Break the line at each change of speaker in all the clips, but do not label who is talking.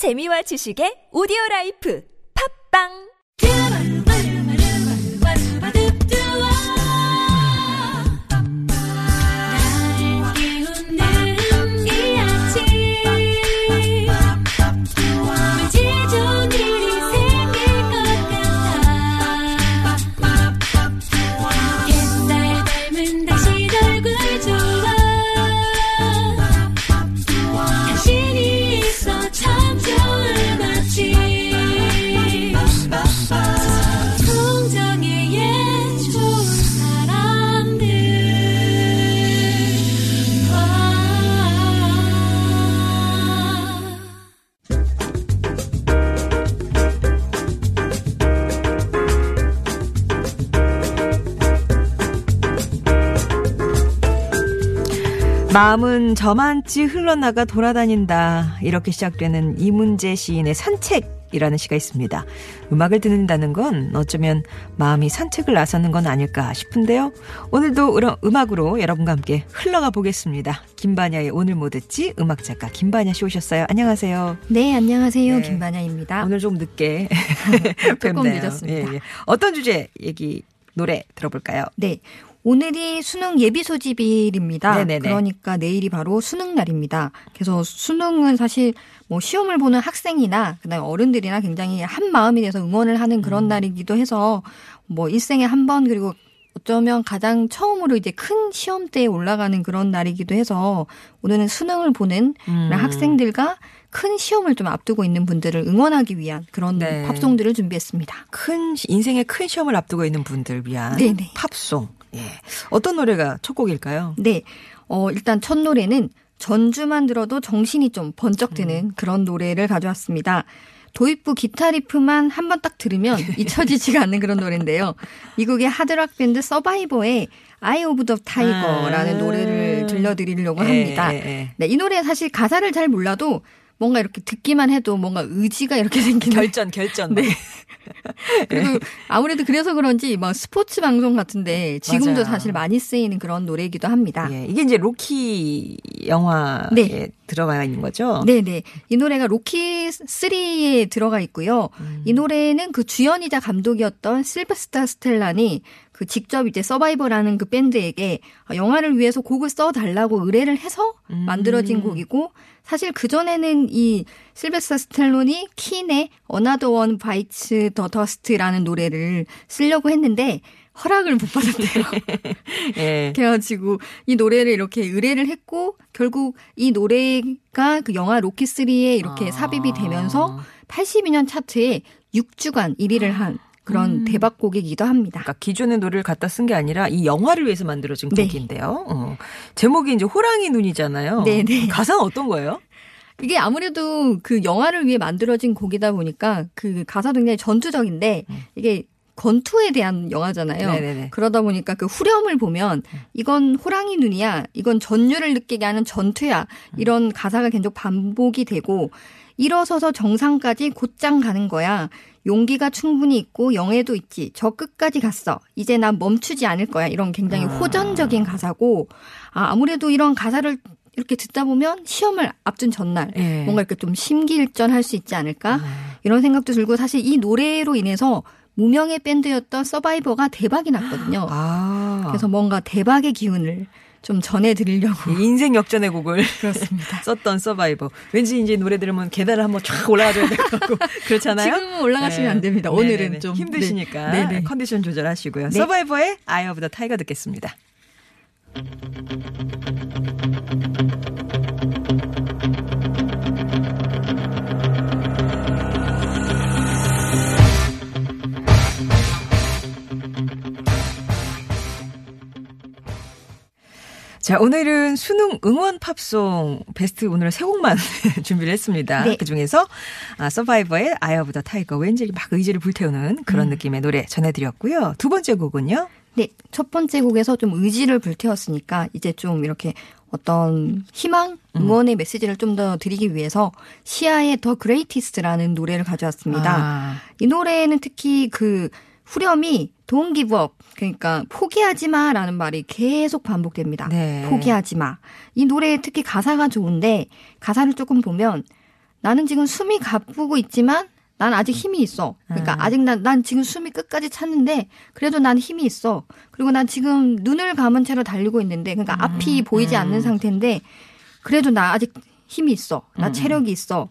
재미와 지식의 오디오 라이프. 팝빵
마음은 저만치 흘러나가 돌아다닌다. 이렇게 시작되는 이문재 시인의 산책이라는 시가 있습니다. 음악을 듣는다는 건 어쩌면 마음이 산책을 나서는 건 아닐까 싶은데요. 오늘도 으- 음악으로 여러분과 함께 흘러가 보겠습니다. 김반야의 오늘 뭐 듣지? 음악 작가 김반야 씨 오셨어요. 안녕하세요.
네, 안녕하세요.
네.
김반야입니다.
오늘 좀 늦게
조금
뵙네요.
늦었습니다.
예, 예. 어떤 주제 얘기 노래 들어볼까요?
네. 오늘이 수능 예비 소집일입니다.
네네네.
그러니까 내일이 바로 수능 날입니다. 그래서 수능은 사실 뭐 시험을 보는 학생이나 그다음에 어른들이나 굉장히 한 마음이 돼서 응원을 하는
음.
그런 날이기도 해서 뭐 일생에 한 번 그리고 어쩌면 가장 처음으로 이제 큰 시험대에 올라가는 그런 날이기도 해서 오늘은 수능을 보는
음.
학생들과 큰 시험을 좀 앞두고 있는 분들을 응원하기 위한 그런
네.
팝송들을 준비했습니다.
큰 시- 인생의 큰 시험을 앞두고 있는 분들 위한
네네.
팝송. 예. 어떤 노래가 첫 곡일까요?
네. 어, 일단 첫 노래는 전주만 들어도 정신이 좀 번쩍 드는 그런 노래를 가져왔습니다. 도입부 기타 riff만 한 번 딱 들으면 잊혀지지가 않는 그런 노래인데요. 미국의 하드락 밴드 서바이버의 Eye of the Tiger라는
아.
노래를 들려드리려고
예,
합니다.
예, 예.
네, 이 노래 사실 가사를 잘 몰라도 뭔가 이렇게 듣기만 해도 뭔가 의지가 이렇게 생기는
결전, 결전.
네. 그리고 아무래도 그래서 그런지 막 스포츠 방송 같은데 지금도
맞아요.
사실 많이 쓰이는 그런 노래이기도 합니다.
예, 이게 이제 로키 영화에
네.
들어가 있는 거죠?
네네. 이 노래가 로키 3에 들어가 있고요.
음.
이 노래는 그 주연이자 감독이었던 실베스타 스텔란이 그 직접 이제 서바이버라는 그 밴드에게 영화를 위해서 곡을 써달라고 의뢰를 해서
음.
만들어진 곡이고 사실 그 전에는 이 실베스타 스텔론이 킨의 Another One Bites the Dust라는 노래를 쓰려고 했는데 허락을 못 받았대요.
예.
그래가지고 이 노래를 이렇게 의뢰를 했고 결국 이 노래가 그 영화 로키 3에 이렇게
아.
삽입이 되면서 82년 차트에 6주간 1위를 한 그런
음.
대박곡이기도 합니다.
그러니까 기존의 노래를 갖다 쓴 게 아니라 이 영화를 위해서 만들어진
네.
곡인데요. 어. 제목이 이제 호랑이 눈이잖아요.
네네.
가사는 어떤 거예요?
이게 아무래도 그 영화를 위해 만들어진 곡이다 보니까 그 가사도 굉장히 전투적인데 이게 권투에 대한 영화잖아요.
음. 네네네.
그러다 보니까 그 후렴을 보면 이건 호랑이 눈이야, 이건 전율을 느끼게 하는 전투야 이런 가사가 계속 반복이 되고 일어서서 정상까지 곧장 가는 거야. 용기가 충분히 있고 영애도 있지. 저 끝까지 갔어. 이제 난 멈추지 않을 거야. 이런 굉장히 호전적인 가사고 아, 아무래도 이런 가사를 이렇게 듣다 보면 시험을 앞둔 전날
예.
뭔가 이렇게 좀 심기일전할 수 있지 않을까 이런 생각도 들고 사실 이 노래로 인해서 무명의 밴드였던 서바이버가 대박이 났거든요.
아.
그래서 뭔가 대박의 기운을 좀 전해드리려고
이 인생 역전의 곡을
그렇습니다.
썼던 서바이버. 왠지 이제 노래 들으면 계단을 한번 쫙 올라가줘야 될 것 같고 그렇잖아요.
지금은 올라가시면
네.
안 됩니다. 오늘은
네네네.
좀
힘드시니까
네. 네네.
컨디션 조절하시고요.
네.
서바이버의 Eye of the Tiger 듣겠습니다. 자, 오늘은 수능 응원 팝송 베스트 오늘은 세 곡만 준비를 했습니다.
네.
그 중에서 아, 서바이버의 Eye of the Tiger 왠지 막 의지를 불태우는 그런
음.
느낌의 노래 전해드렸고요. 두 번째 곡은요.
네, 첫 번째 곡에서 좀 의지를 불태웠으니까 이제 좀 이렇게 어떤 희망,
음.
응원의 메시지를 좀 더 드리기 위해서 시아의 The Greatest라는 노래를 가져왔습니다.
아,
이 노래는 특히 그 후렴이 Up. 그러니까 포기하지 마라는 말이 계속 반복됩니다.
네.
포기하지 마. 이 노래에 특히 가사가 좋은데 가사를 조금 보면 나는 지금 숨이 가쁘고 있지만 난 아직 힘이 있어. 그러니까
음.
아직 난, 난 지금 숨이 끝까지 찼는데 그래도 난 힘이 있어. 그리고 난 지금 눈을 감은 채로 달리고 있는데 그러니까
음.
앞이 보이지 않는 상태인데 그래도 나 아직 힘이 있어. 나
음.
체력이 있어.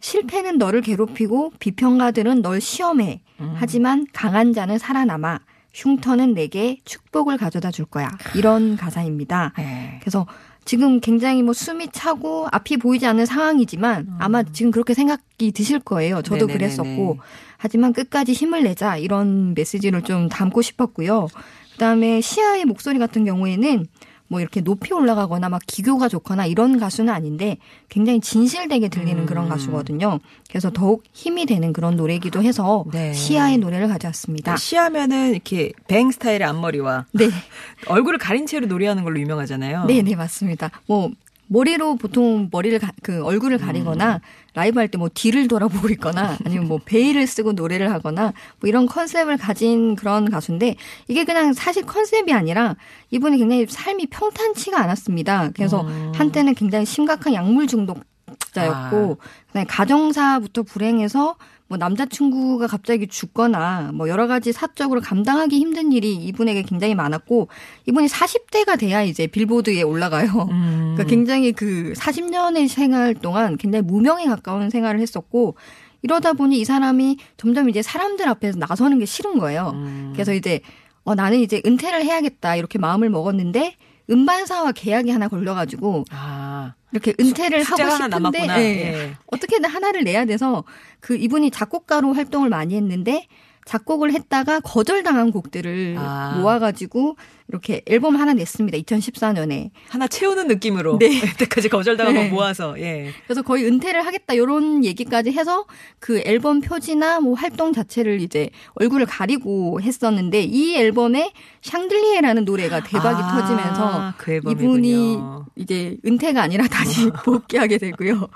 실패는 너를 괴롭히고 비평가들은 널 시험해.
음.
하지만 강한 자는 살아남아. 흉터는 내게 축복을 가져다 줄 거야. 이런 가사입니다.
네.
그래서 지금 굉장히 뭐 숨이 차고 앞이 보이지 않는 상황이지만 아마 지금 그렇게 생각이 드실 거예요. 저도
음. 네네네네.
그랬었고. 하지만 끝까지 힘을 내자 이런 메시지를 좀 담고 싶었고요. 그다음에 시아의 목소리 같은 경우에는 뭐 이렇게 높이 올라가거나 막 기교가 좋거나 이런 가수는 아닌데 굉장히 진실되게 들리는 그런
음.
가수거든요. 그래서 더욱 힘이 되는 그런 노래이기도 해서
네.
시아의 노래를 가져왔습니다.
시하면은 이렇게 뱅 스타일의 앞머리와
네.
얼굴을 가린 채로 노래하는 걸로 유명하잖아요.
네, 네, 맞습니다. 뭐 머리로 보통 머리를 가- 그 얼굴을 가리거나 라이브 할 때 뭐 뒤를 돌아보고 있거나 아니면 뭐 베일을 쓰고 노래를 하거나 뭐 이런 컨셉을 가진 그런 가수인데 이게 그냥 사실 컨셉이 아니라 이분이 굉장히 삶이 평탄치가 않았습니다. 그래서 한때는 굉장히 심각한 약물 중독자였고 그다음에 가정사부터 불행해서 뭐 남자친구가 갑자기 죽거나 뭐 여러 가지 사적으로 감당하기 힘든 일이 이분에게 굉장히 많았고 이분이 40대가 돼야 이제 빌보드에 올라가요.
음.
그러니까 굉장히 그 40년의 생활 동안 굉장히 무명에 가까운 생활을 했었고 이러다 보니 이 사람이 점점 이제 사람들 앞에서 나서는 게 싫은 거예요.
음.
그래서 이제 어 나는 이제 은퇴를 해야겠다 이렇게 마음을 먹었는데 음반사와 계약이 하나 걸려가지고
아,
이렇게 은퇴를 하고 싶은데. 예.
예.
어떻게든 하나를 내야 돼서 그 이분이 작곡가로 활동을 많이 했는데 작곡을 했다가 거절당한 곡들을
아.
모아가지고 이렇게 앨범 하나 냈습니다. 2014년에.
하나 채우는 느낌으로
네.
그때까지 거절당한
네.
거 모아서 예.
그래서 거의 은퇴를 하겠다 이런 얘기까지 해서 그 앨범 표지나 뭐 활동 자체를 이제 얼굴을 가리고 했었는데 이 앨범에 샹들리에라는 노래가 대박이
아,
터지면서
그.
이분이 이제 은퇴가 아니라 다시 복귀하게 되고요.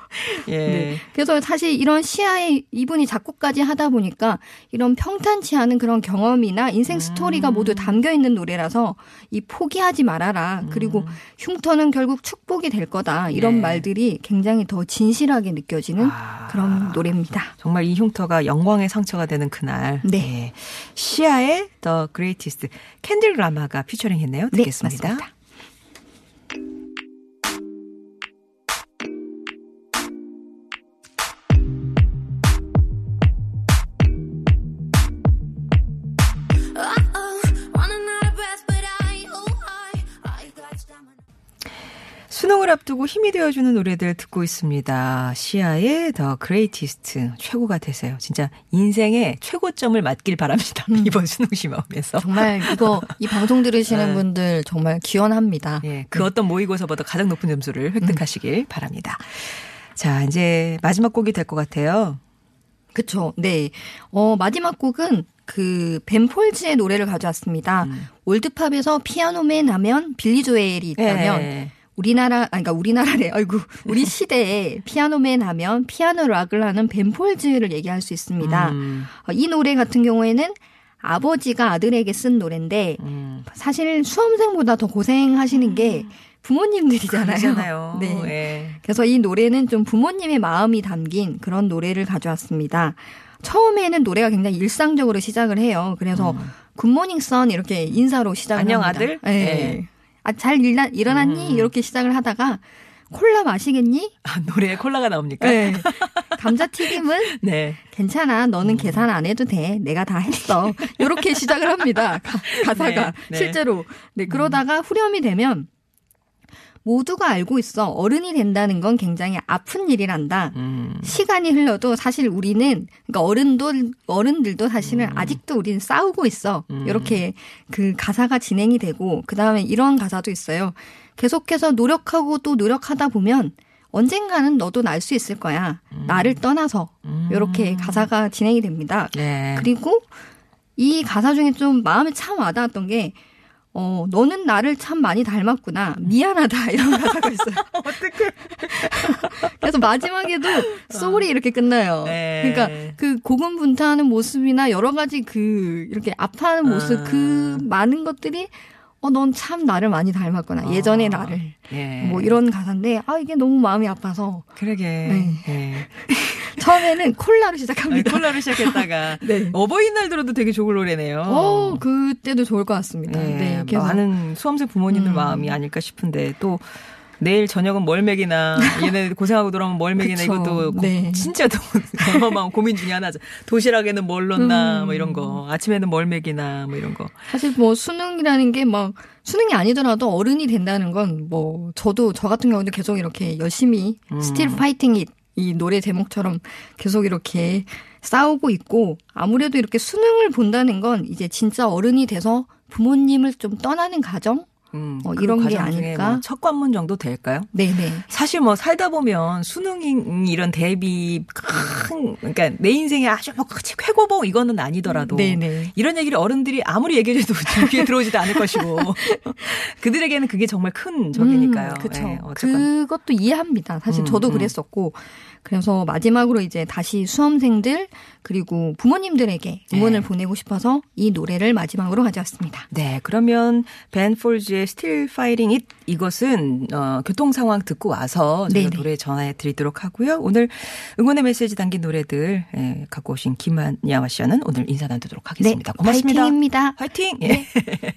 예.
네. 그래서 사실 이런 시아의 이분이 작곡까지 하다 보니까 이런 평탄치 않은 그런 경험이나 인생 스토리가
음.
모두 담겨 있는 노래라서 이 포기하지 말아라. 그리고 흉터는 결국 축복이 될 거다. 이런
음. 네.
말들이 굉장히 더 진실하게 느껴지는
아.
그런 노래입니다.
정말 이 흉터가 영광의 상처가 되는 그날.
네.
예. 시아의 The Greatest 켄드릭 라마가 피처링 했네요.
네,
듣겠습니다.
맞습니다.
수능을 앞두고 힘이 되어주는 노래들 듣고 있습니다. 시아의 The Greatest 최고가 되세요. 진짜 인생의 최고점을 맞길 바랍니다.
음.
이번 수능 시험에서.
정말 이거 이 방송 들으시는
네.
분들 정말 기원합니다.
예, 그 어떤 모의고사보다 가장 높은 점수를
음.
획득하시길 바랍니다. 자, 이제 마지막 곡이 될 것 같아요.
그쵸. 네. 어, 마지막 곡은 그, 벤폴즈의 노래를 가져왔습니다.
음.
올드팝에서 피아노맨 하면 빌리 조엘이 있다면,
예.
우리나라, 아니, 그러니까 우리나라래. 아이고, 우리 시대에 피아노맨 하면 피아노 락을 하는 벤폴즈를 얘기할 수 있습니다.
음,
어, 이 노래 같은 경우에는 아버지가 아들에게 쓴 노래인데,
음.
사실 수험생보다 더 고생하시는 게 부모님들이잖아요.
그러잖아요.
네.
예.
그래서 이 노래는 좀 부모님의 마음이 담긴 그런 노래를 가져왔습니다. 처음에는 노래가 굉장히 일상적으로 시작을 해요. 그래서 굿모닝 선 이렇게 인사로 시작을
음. 안녕,
합니다.
아들?
예.
네.
아, 잘 일나, 일어났니?
음.
이렇게 시작을 하다가 콜라 마시겠니?
아, 노래에 콜라가 나옵니까?
네. 감자튀김은
네.
괜찮아.
음.
너는 계산 안 해도 돼. 내가 다 했어. 이렇게 시작을 합니다. 가, 사가
네, 네.
실제로. 네, 그러다가 후렴이 되면 모두가 알고 있어. 어른이 된다는 건 굉장히 아픈 일이란다.
음.
시간이 흘러도 사실 우리는 그러니까 어른도 어른들도 사실은
음.
아직도 우리는 싸우고 있어. 이렇게 그 가사가 진행이 되고 그다음에 이런 가사도 있어요. 계속해서 노력하고 또 노력하다 보면 언젠가는 너도 날 수 있을 거야. 나를 떠나서 이렇게 가사가 진행이 됩니다.
네.
그리고 이 가사 중에 좀 마음에 참 와닿았던 게 어, 너는 나를 참 많이 닮았구나. 미안하다. 이런 가사가 있어요. 어떡해. 그래서 마지막에도 소울이 이렇게 끝나요.
네.
그러니까 그 고군분투하는 모습이나 여러 가지 그 이렇게 아파하는 모습
아.
그 많은 것들이 어, 넌 참 나를 많이 닮았구나. 예전의
아,
나를.
예.
뭐 이런 가사인데, 아, 이게 너무 마음이 아파서.
그러게.
네.
예.
처음에는 콜라로 시작합니다.
콜라로 시작했다가
네.
어버이날 들어도 되게 좋을 노래네요.
어, 그때도 좋을 것 같습니다.
네,
네. 계속.
많은 수험생 부모님들
음.
마음이 아닐까 싶은데 또 내일 저녁은 뭘 먹이나 얘네 고생하고 돌아오면 뭘 먹이나. 이것도 고-
네.
진짜 또 어마어마한 고민 중에 하나죠. 도시락에는 뭘 넣나
음.
뭐 이런 거 아침에는 뭘 먹이나 뭐 이런 거.
사실 뭐 수능이라는 게 막 수능이 아니더라도 어른이 된다는 건 뭐 저도 저 같은 경우는 계속 이렇게 열심히
음.
Still Fighting It 이 노래 제목처럼 계속 이렇게 싸우고 있고 아무래도 이렇게 수능을 본다는 건 이제 진짜 어른이 돼서 부모님을 좀 떠나는 가정
음,
어,
그
이런 게 아닐까?
뭐 첫 관문 정도 될까요?
네네
사실 뭐 살다 보면 수능 이런 대비 큰 그러니까 내 인생에 아주 뭐 최고봉 이거는 아니더라도
네네
이런 얘기를 어른들이 아무리 얘기해줘도 귀에 들어오지도 않을 것이고 그들에게는 그게 정말 큰 적이니까요.
그렇죠.
예, 어쨌건
그것도 이해합니다. 사실
음,
저도
음.
그랬었고 그래서 마지막으로 이제 다시 수험생들 그리고 부모님들에게 응원을
네.
보내고 싶어서 이 노래를 마지막으로 가져왔습니다.
네, 그러면 벤 폴즈의 Still Fighting It 이것은 어, 교통 상황 듣고 와서 저희가
네네.
노래 전해 드리도록 하고요. 오늘 응원의 메시지 담긴 노래들 예, 갖고 오신 김한야와 씨와는 오늘 인사 나누도록 하겠습니다. 고맙습니다.
파이팅입니다.
화이팅! 예.